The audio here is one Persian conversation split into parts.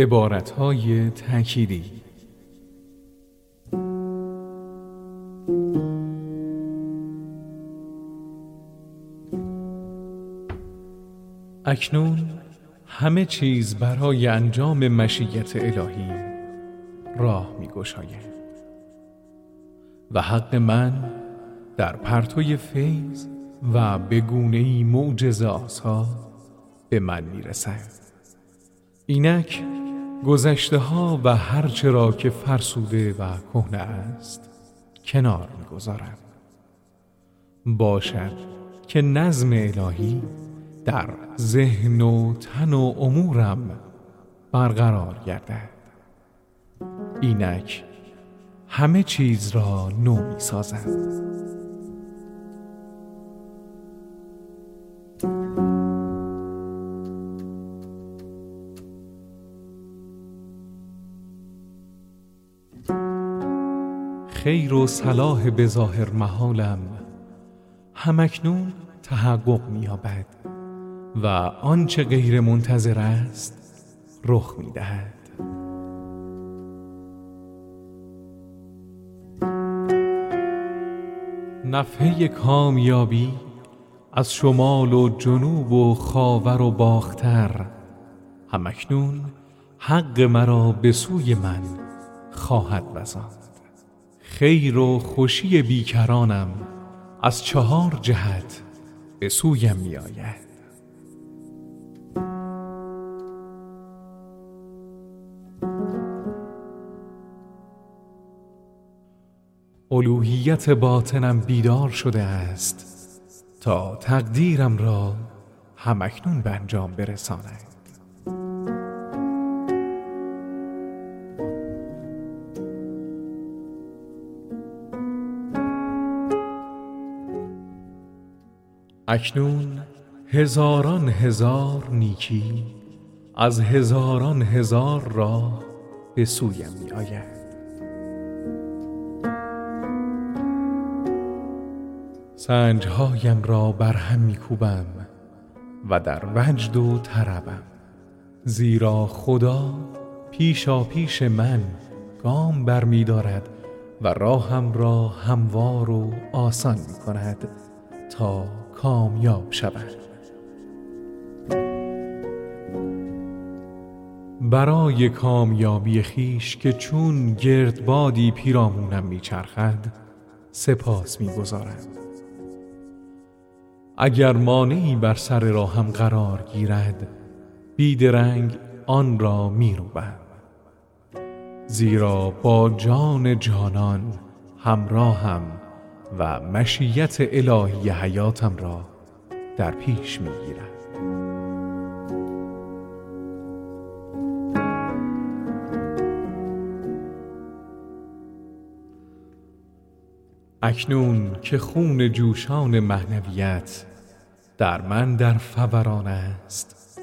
عبارتهای تأکیدی. اکنون همه چیز برای انجام مشیت الهی راه می گشاید و حق من در پرتوی فیض و به گونه معجزه آسا به من می رسد اینک گذشته ها و هرچه را که فرسوده و کهنه است کنار می‌گذارم. باشد که نظم الهی در ذهن و تن و امورم برقرار گردد. اینک همه چیز را نو می خیر و صلاح به ظاهر محالم. همکنون تحقق مییابد و آنچه غیر منتظر است رخ می‌دهد. نفحه کامیابی از شمال و جنوب و خاور و باختر. همکنون حق مرا به سوی من خواهد وزاند خیر و خوشی بیکرانم از چهار جهت به سویم می آید الوهیت باطنم بیدار شده است تا تقدیرم را همکنون به انجام برساند. اکنون هزاران هزار نیکی از هزاران هزار راه به سویم می آید سنجهایم را برهم می کوبم و در وجد و طربم. زیرا خدا پیشا پیش من گام بر می دارد و راهم را هموار و آسان می کند تا کامیاب شود. برای کامیابی خیش که چون گردبادی پیرامونم میچرخد سپاس می‌گذارم. اگر مانعی بر سر راهم قرار گیرد بیدرنگ آن را میروبم زیرا با جان جانان همراهم و مشیت الهی حیاتم را در پیش می‌گیرد. اکنون که خون جوشان معنویت در من در فوران است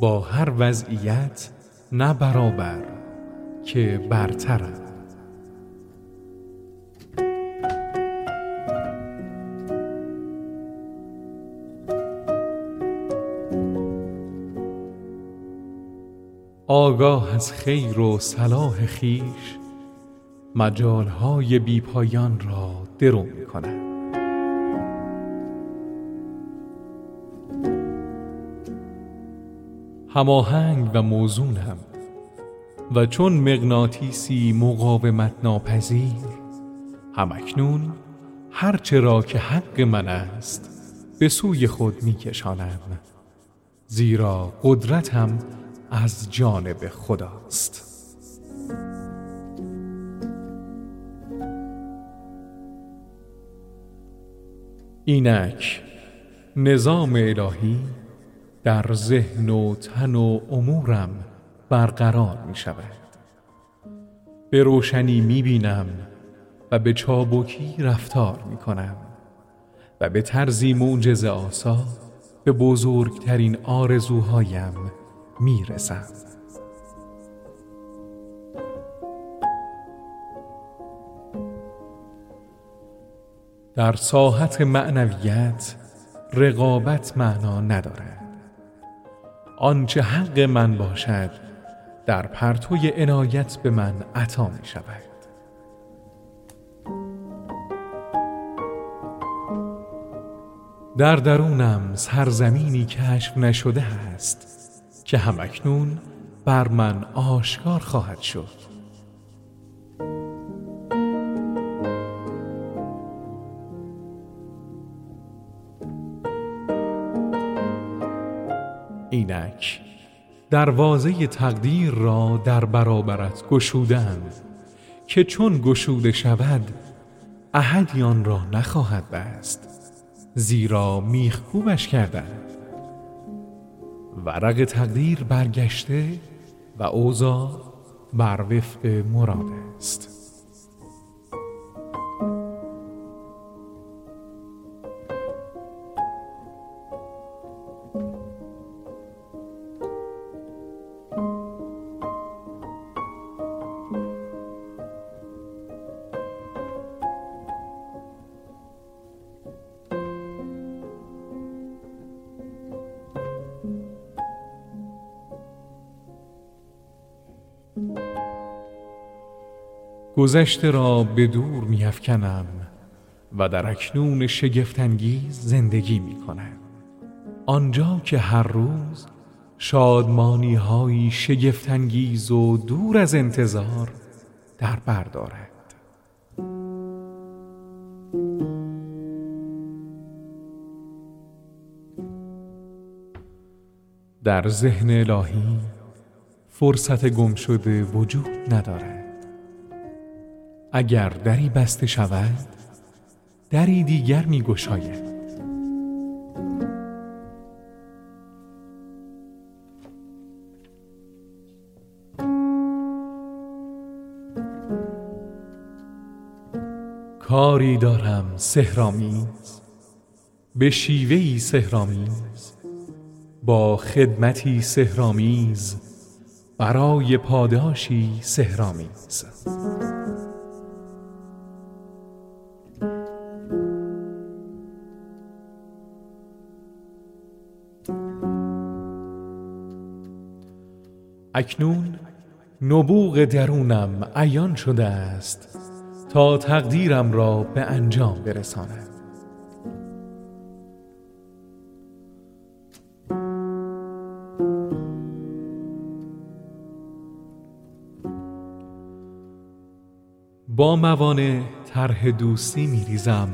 با هر وضعیت نه برابر که برترم آگاه از خیر و صلاح خیش مجالهای بیپایان را درو می کنم هماهنگ و موزونم و چون مغناطیسی مقاومت ناپذیر همکنون هرچه را که حق من است به سوی خود می کشانم زیرا قدرتم از جانب خداست. اینک نظام الهی در ذهن و تن و امورم برقرار می شود. به روشنی می بینم و به چابکی رفتار می کنم و به طرزی معجز آسا به بزرگترین آرزوهایم می‌رسم در ساحت معنویت رقابت معنا ندارد. آنچه حق من باشد در پرتوی عنایت به من عطا می شود در درونم سرزمینی کشف نشده است که همکنون بر من آشکار خواهد شد. اینک دروازه تقدیر را در برابرت گشودم که چون گشوده شود احدی آن را نخواهد بست زیرا میخکوبش کردن ورق تقدیر برگشته و اوضاع بر وفق مراد است. گذشته را به دور میافکنم و در اکنون شگفتانگیز زندگی می کنم آنجا که هر روز شادمانی های شگفتانگیز و دور از انتظار در بردارد در ذهن الهی فرصت گم شده وجود ندارد. اگر دری بسته شود دری دیگر می گشاید. کاری دارم سهرامیز به شیوهی سهرامیز با خدمتی سهرامیز برای پاداشی سهرامیز اکنون نبوغ درونم عیان شده است تا تقدیرم را به انجام برساند. با موانع طرح دوستی می ریزم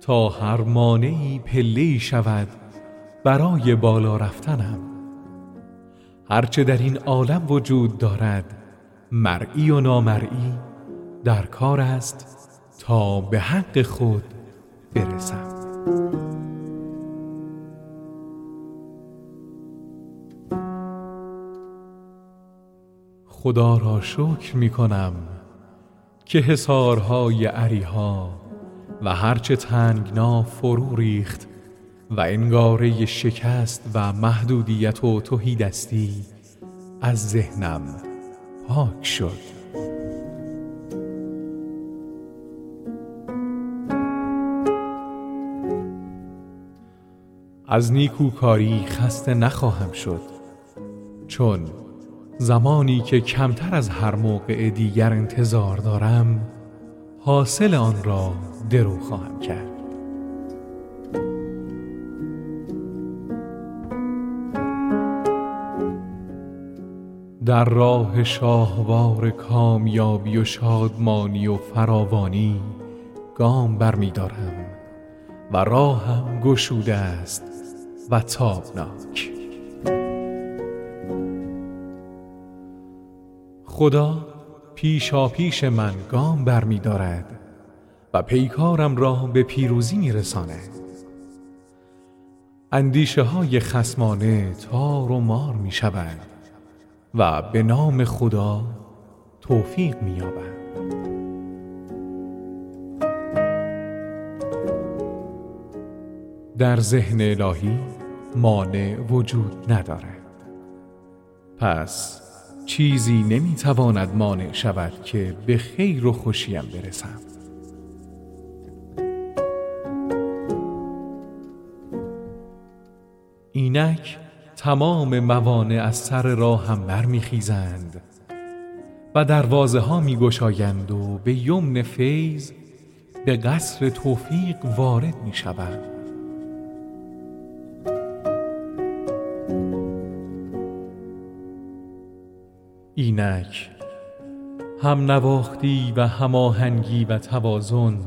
تا هر مانعی پله شود برای بالا رفتنم. هرچه در این عالم وجود دارد مرئی و نامرئی در کار است تا به حق خود برسم. خدا را شکر می کنم که حسارهای عریها و هرچه تنگنا فرو ریخت و انگاره شکست و محدودیت و توهیدستی از ذهنم پاک شد. از نیکوکاری خسته نخواهم شد چون زمانی که کمتر از هر موقع دیگر انتظار دارم حاصل آن را درو خواهم کرد. در راه شاهوار کامیابی و شادمانی و فراوانی گام برمیدارم و راهم گشوده است و تابناک. خدا پیشا پیش من گام برمیدارد و پیکارم را به پیروزی میرساند. اندیشه های خسمانه تار و مار می شود و به نام خدا توفیق می در ذهن الهی مانع وجود ندارد. پس چیزی نمی‌تواند مانع شود که به خیر و خوشیم برسم اینک تمام موانع از سر راه هم برمیخیزند و دروازه ها می گشایند و به یمن فیض به قصر توفیق وارد می شوند. اینک هم نواختی و هماهنگی و توازن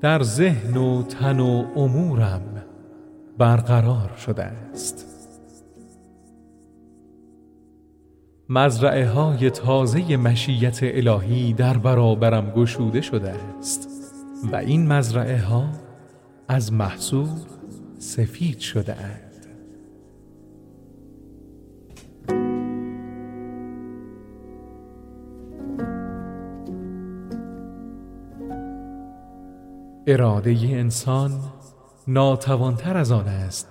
در ذهن و تن و امورم برقرار شده است مزرعه های تازه مشیت الهی در برابرم گشوده شده است و این مزرعه ها از محصول سفید شده است اراده انسان ناتوانتر از آن است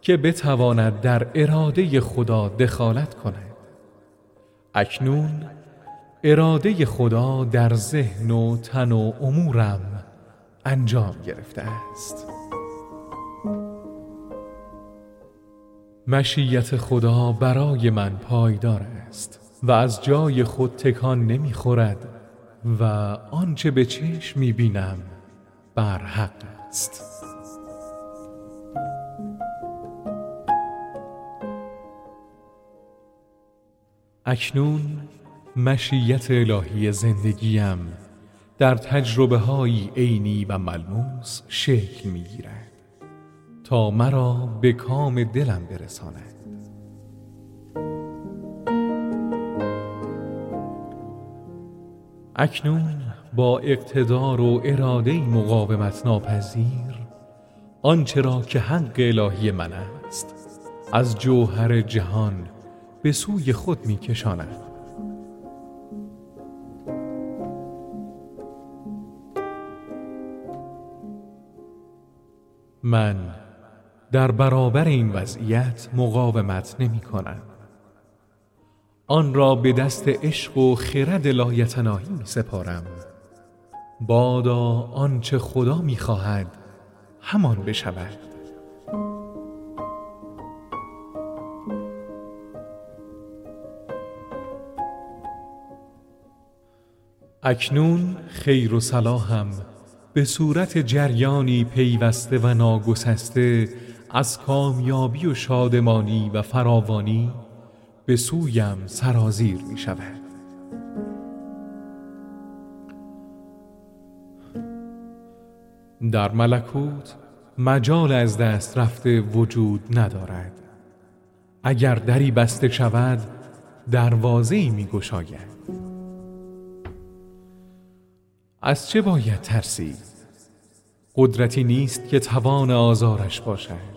که بتواند در اراده خدا دخالت کند. اکنون اراده خدا در ذهن و تن و امورم انجام گرفته است. مشیت خدا برای من پایدار است و از جای خود تکان نمی‌خورد و آنچه به چشم بر حق است. اکنون مشیت الهی زندگیم در تجربه های عینی و ملموس شکل می گیرد تا مرا به کام دلم برساند. اکنون با اقتدار و اراده مقاومت ناپذیر آنچه را که حق الهی من است از جوهر جهان به سوی خود می کشاند من در برابر این وضعیت مقاومت نمی کنم آن را به دست عشق و خرد لایتناهی می سپارم بادا آنچه خدا می‌خواهد همان بشود. اکنون خیر و صلاحم. به صورت جریانی پیوسته و ناگسسته از کامیابی و شادمانی و فراوانی به سویم سرازیر می شود. در ملکوت مجال از دست رفته وجود ندارد. اگر دری بسته شود دروازه می گشاید. از چه باید ترسید؟ قدرتی نیست که توان آزارش باشد.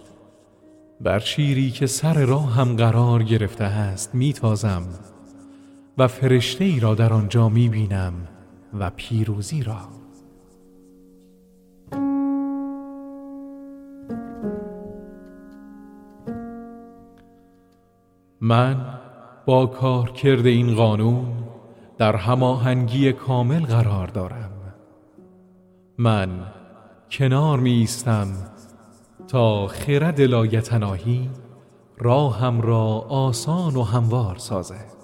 بر شیری که سر راه هم قرار گرفته است میتازم و فرشته ای را در آنجا می بینم و پیروزی را. من با کار کرده این قانون در هماهنگی کامل قرار دارم. من کنار می ایستم تا خرد لایتناهی راهم را آسان و هموار سازد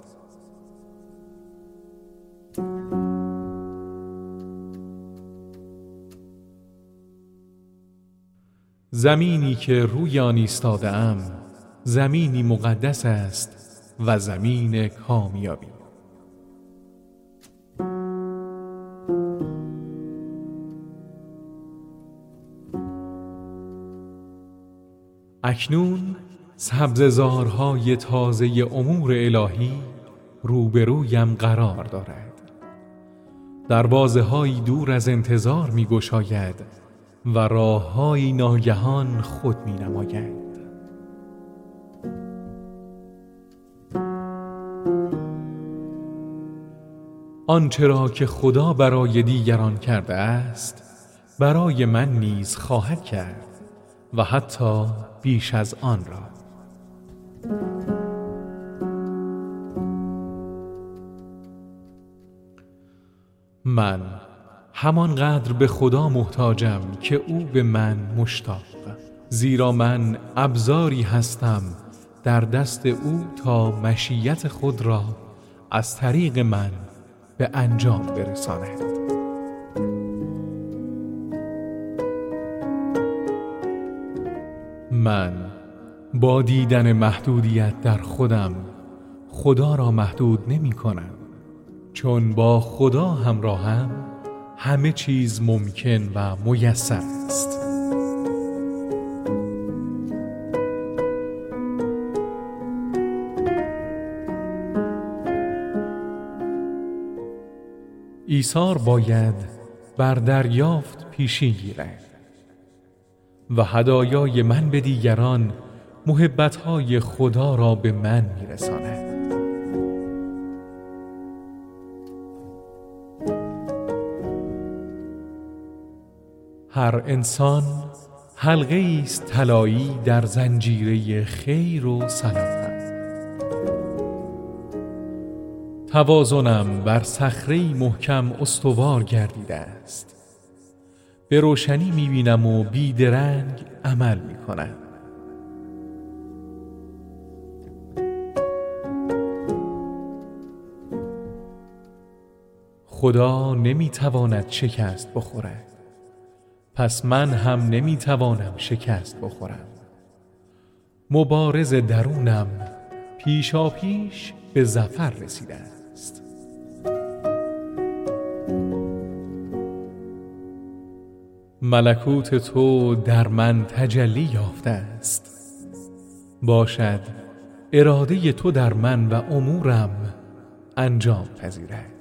زمینی که روی آن ایستاده زمینی مقدس است و زمین کامیابی. اکنون سبززارهای تازه امور الهی روبرویم قرار دارد. دروازه دور از انتظار می گشاید و راه ناگهان خود می نماید آنچه را که خدا برای دیگران کرده است برای من نیز خواهد کرد و حتی بیش از آن را. من همانقدر به خدا محتاجم که او به من مشتاق. زیرا من ابزاری هستم در دست او تا مشیت خود را از طریق من به انجام برساند. من با دیدن محدودیت در خودم خدا را محدود نمی کنم. چون با خدا همراهم همه چیز ممکن و میسر است. ایثار باید بر دریافت پیشی گیرد. و هدایای من به دیگران محبتهای خدا را به من میرساند. هر انسان حلقه است طلایی در زنجیره خیر و سلامت توازنم بر صخره محکم استوار گردیده است. به روشنی می‌بینم و بیدرنگ عمل می‌کنم. خدا نمی‌تواند شکست بخورد. پس من هم نمی‌توانم شکست بخورم. مبارز درونم پیشا پیش به زفر رسیده ملکوت تو در من تجلی یافته است. باشد اراده تو در من و امورم انجام پذیرد.